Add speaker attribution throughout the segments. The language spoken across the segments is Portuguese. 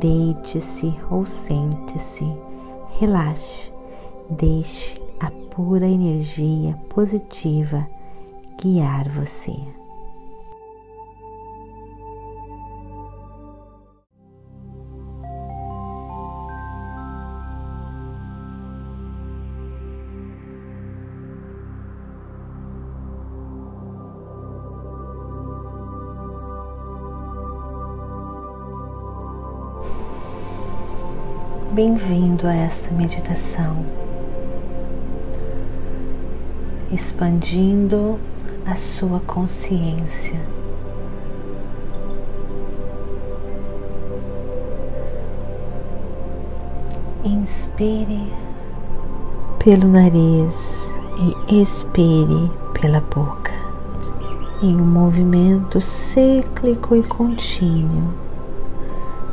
Speaker 1: Deite-se ou sente-se, relaxe, deixe a pura energia positiva guiar você. Bem-vindo a esta meditação, expandindo a sua consciência. Inspire pelo nariz e expire pela boca, em um movimento cíclico e contínuo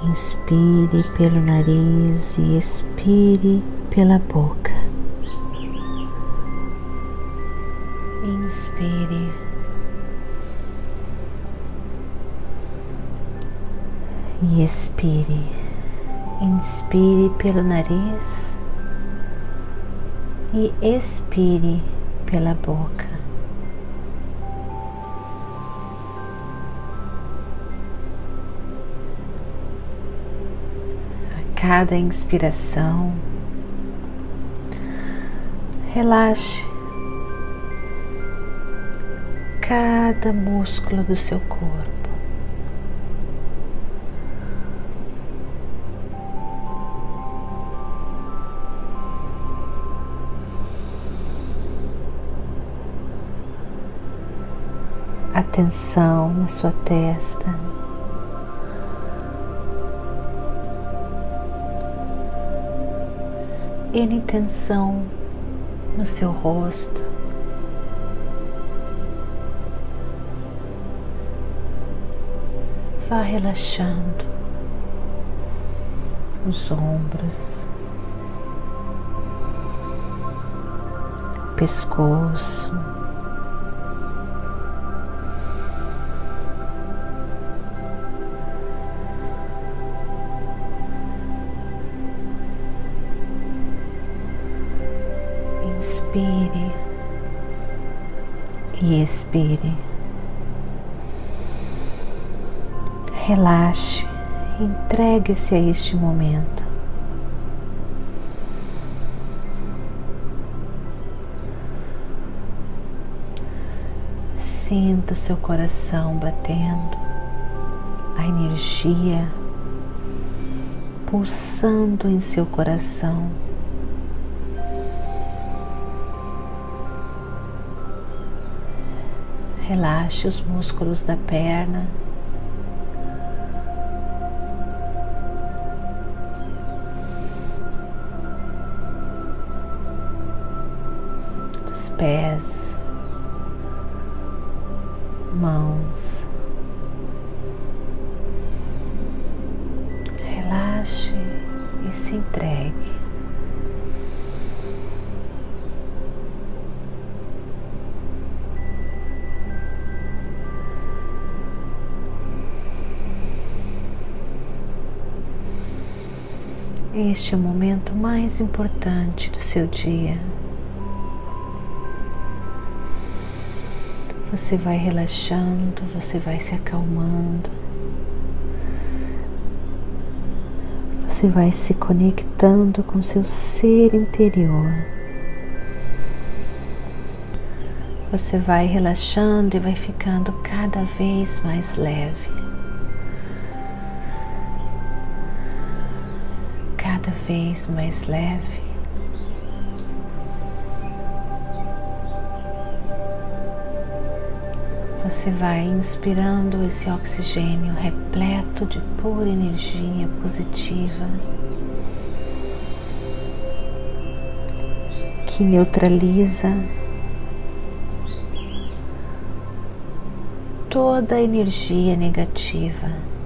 Speaker 1: Inspire pelo nariz e expire pela boca. Inspire. E expire. Inspire pelo nariz e expire pela boca. Cada inspiração. Relaxe cada músculo do seu corpo. Atenção na sua testa. N tensão no seu rosto. Vá relaxando os ombros, pescoço. Inspire e expire. Relaxe, entregue-se a este momento. Sinta seu coração batendo, a energia pulsando em seu coração. Relaxe os músculos da perna. Dos pés, mãos. Relaxe e se entregue. Este é o momento mais importante do seu dia. Você vai relaxando, você vai se acalmando, você vai se conectando com seu ser interior. Você vai relaxando e vai ficando cada vez mais leve. cada vez mais leve. Você vai inspirando esse oxigênio repleto de pura energia positiva que neutraliza toda a energia negativa.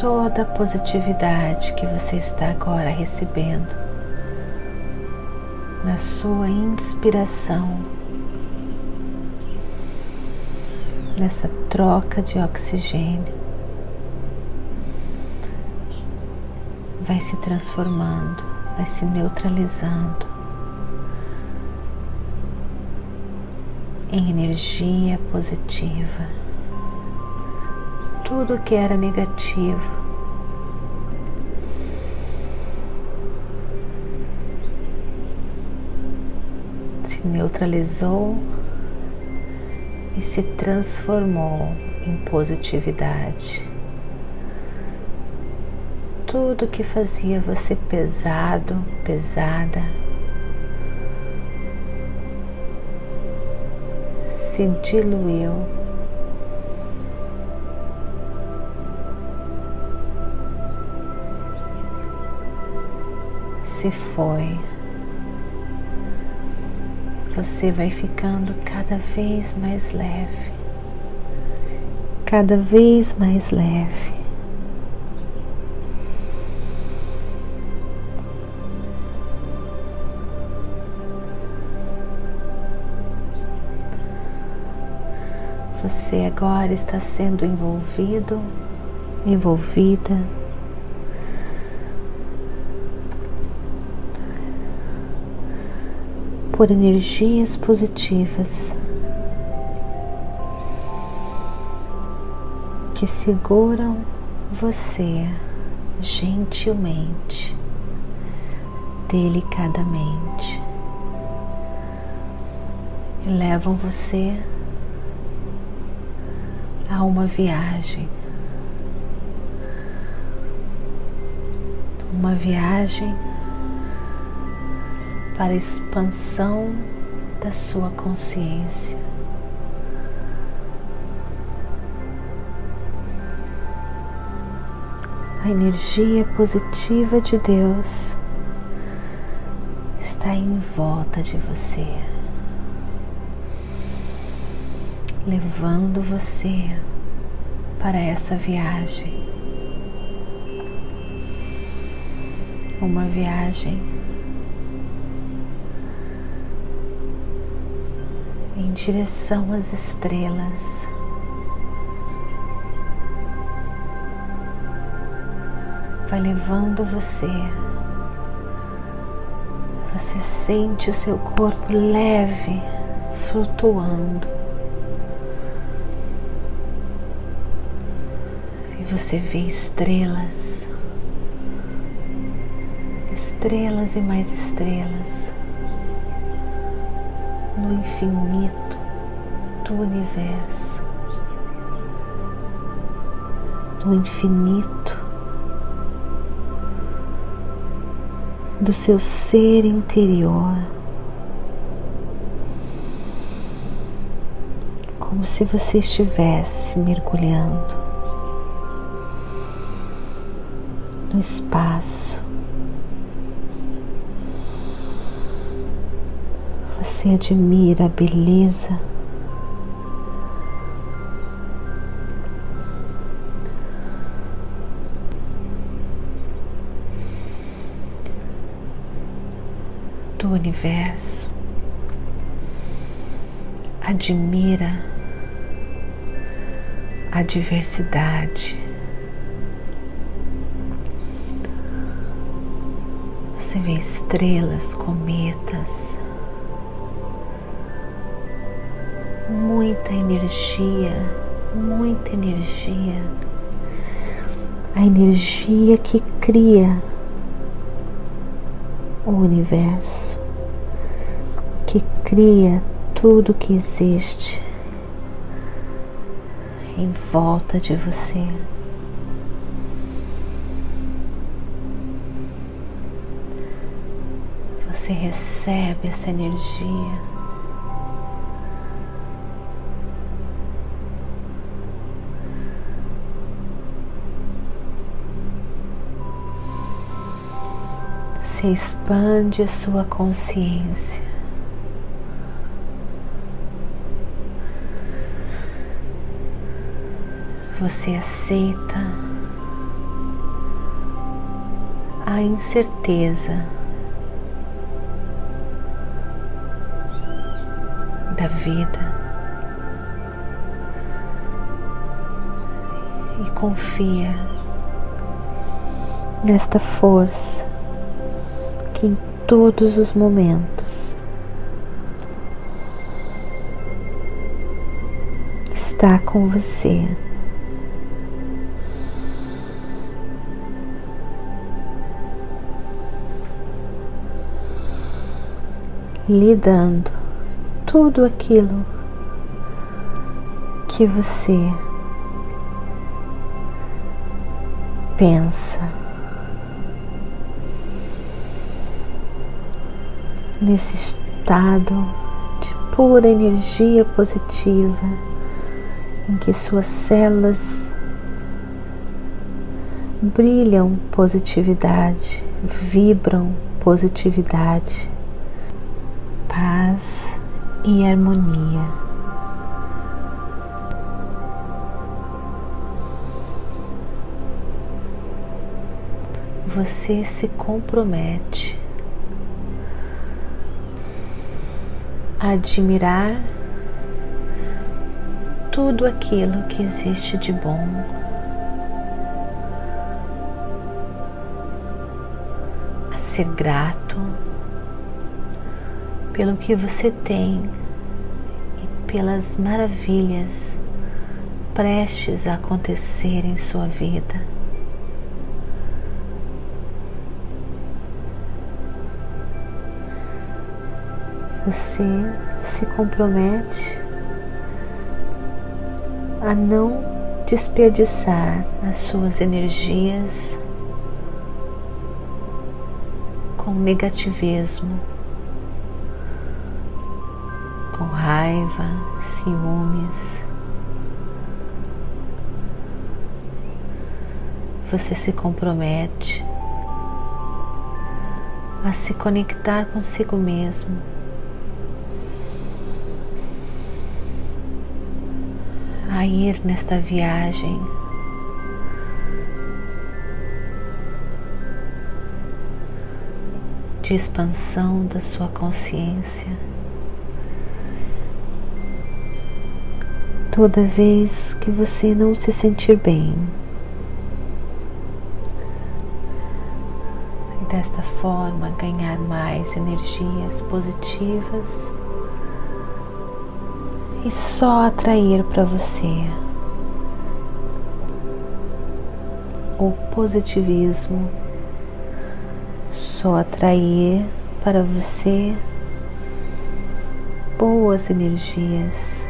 Speaker 1: Toda a positividade que você está agora recebendo. Na sua inspiração, nessa troca de oxigênio, vai se transformando vai se neutralizando. Em energia positiva. Tudo que era negativo se neutralizou e se transformou em positividade tudo que fazia você pesado, pesada, se diluiu. Se foi, você vai ficando cada vez mais leve, cada vez mais leve. Você agora está sendo envolvido, envolvida por energias positivas que seguram você gentilmente, delicadamente e levam você a uma viagem. Uma viagem para a expansão da sua consciência. A energia positiva de Deus está em volta de você. levando você para essa viagem. Uma viagem em direção às estrelas. Vai levando você. Você sente o seu corpo leve, flutuando. você vê estrelas, estrelas e mais estrelas no infinito do universo, no infinito do seu ser interior. Como se você estivesse mergulhando no espaço. Admira a beleza. Do universo, admira a diversidade. Você vê estrelas, cometas, muita energia, muita energia. A energia que cria o universo, que cria tudo que existe em volta de você. você recebe essa energia. Você expande a sua consciência. Você aceita a incerteza da vida e confia nesta força todos os momentos está com você. lhe dando tudo aquilo que você pensa. Nesse estado de pura energia positiva, em que suas células brilham positividade, vibram positividade paz e harmonia. Você se compromete admirar tudo aquilo que existe de bom. A ser grato pelo que você tem e pelas maravilhas prestes a acontecer em sua vida. Você se compromete a não desperdiçar as suas energias com negativismo com raiva, ciúmes. Você se compromete a se conectar consigo mesmo. A ir nesta viagem de expansão da sua consciência. toda vez que você não se sentir bem. E desta forma ganhar mais energias positivas e só atrair para você o positivismo, só atrair para você boas energias.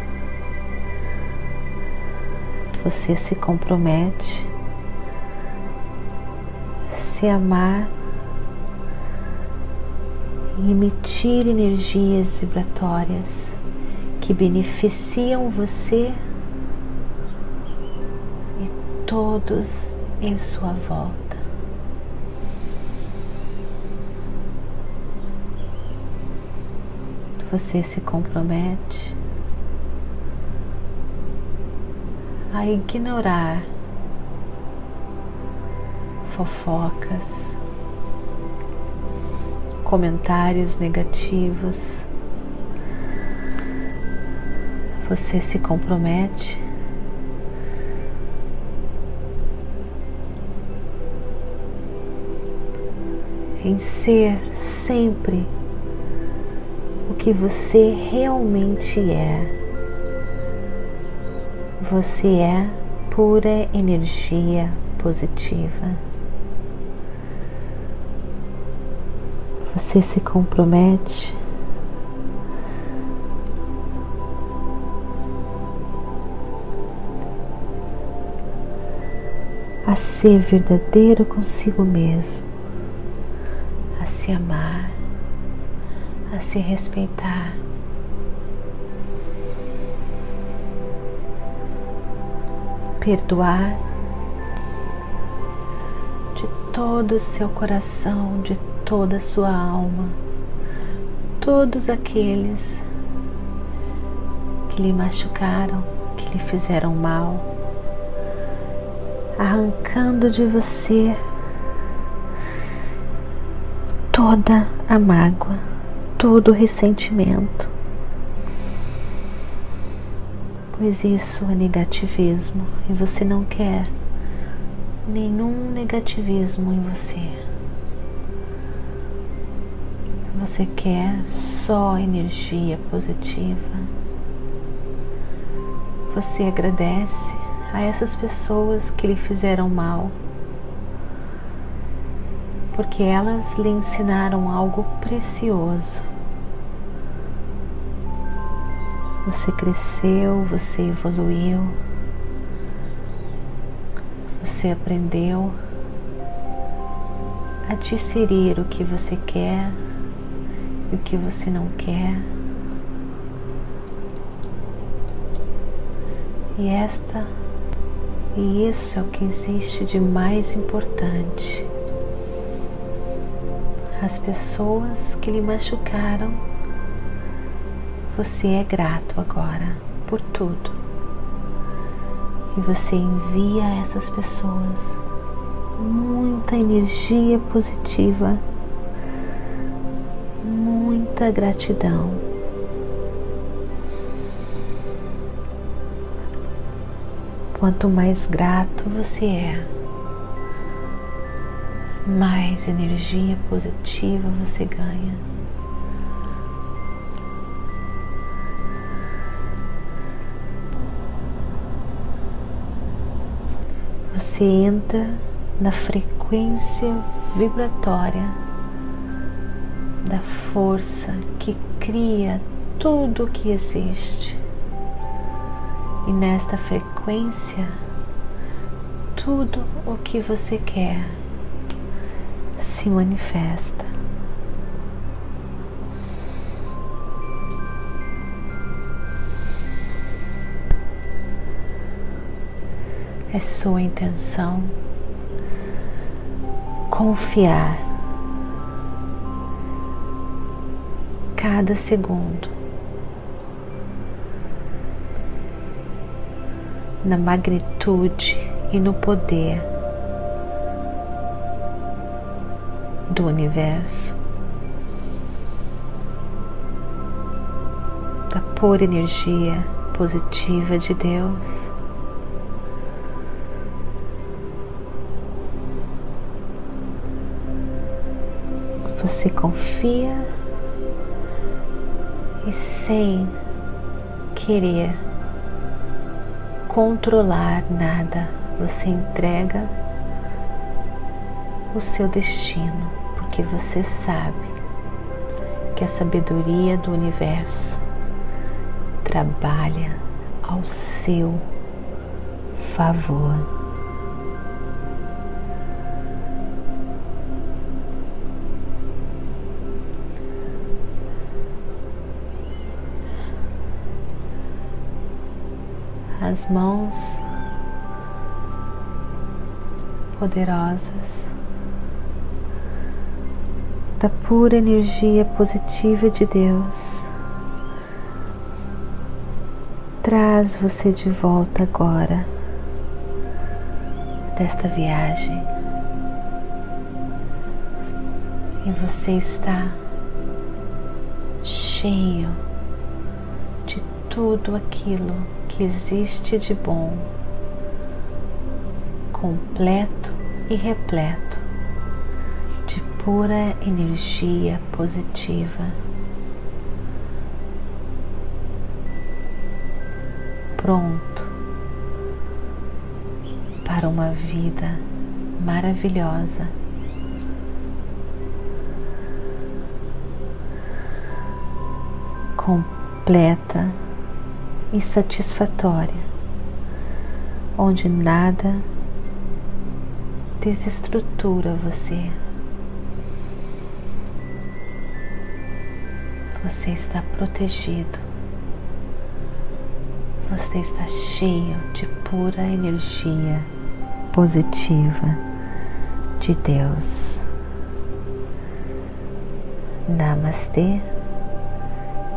Speaker 1: Você se compromete, se amar e emitir energias vibratórias que beneficiam você e todos em sua volta. Você se compromete a ignorar fofocas, comentários negativos. Você se compromete em ser sempre o que você realmente é. Você é pura energia positiva. Você se compromete ser verdadeiro consigo mesmo, a se amar, a se respeitar. perdoar de todo o seu coração, de toda a sua alma, todos aqueles que lhe machucaram, que lhe fizeram mal, arrancando de você toda a mágoa, todo o ressentimento. Pois isso é negativismo e você não quer nenhum negativismo em você. Você quer só energia positiva. Você agradece a essas pessoas que lhe fizeram mal porque elas lhe ensinaram algo precioso. Você cresceu, você evoluiu, você aprendeu a discernir o que você quer e o que você não quer. E esta e isso é o que existe de mais importante as pessoas que lhe machucaram, você é grato agora por tudo. E você envia a essas pessoas muita energia positiva, muita gratidão. Quanto mais grato você é, mais energia positiva você ganha. Você entra na frequência vibratória da força que cria tudo o que existe. E nesta frequência, tudo o que você quer se manifesta. É sua intenção confiar cada segundo na magnitude e no poder do universo, da pura energia positiva de Deus. Você confia e sem querer controlar nada, você entrega o seu destino porque você sabe que a sabedoria do universo trabalha ao seu favor. As mãos poderosas da pura energia positiva de Deus. Traz você de volta agora desta viagem. E você está cheio de tudo aquilo que existe de bom, completo e repleto pura energia positiva. Pronto para uma vida maravilhosa. Completa e satisfatória, onde nada desestrutura você. Você está protegido. Você está cheio de pura energia positiva, de de Deus. Namastê,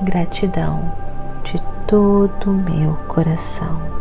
Speaker 1: gratidão de todo o meu coração.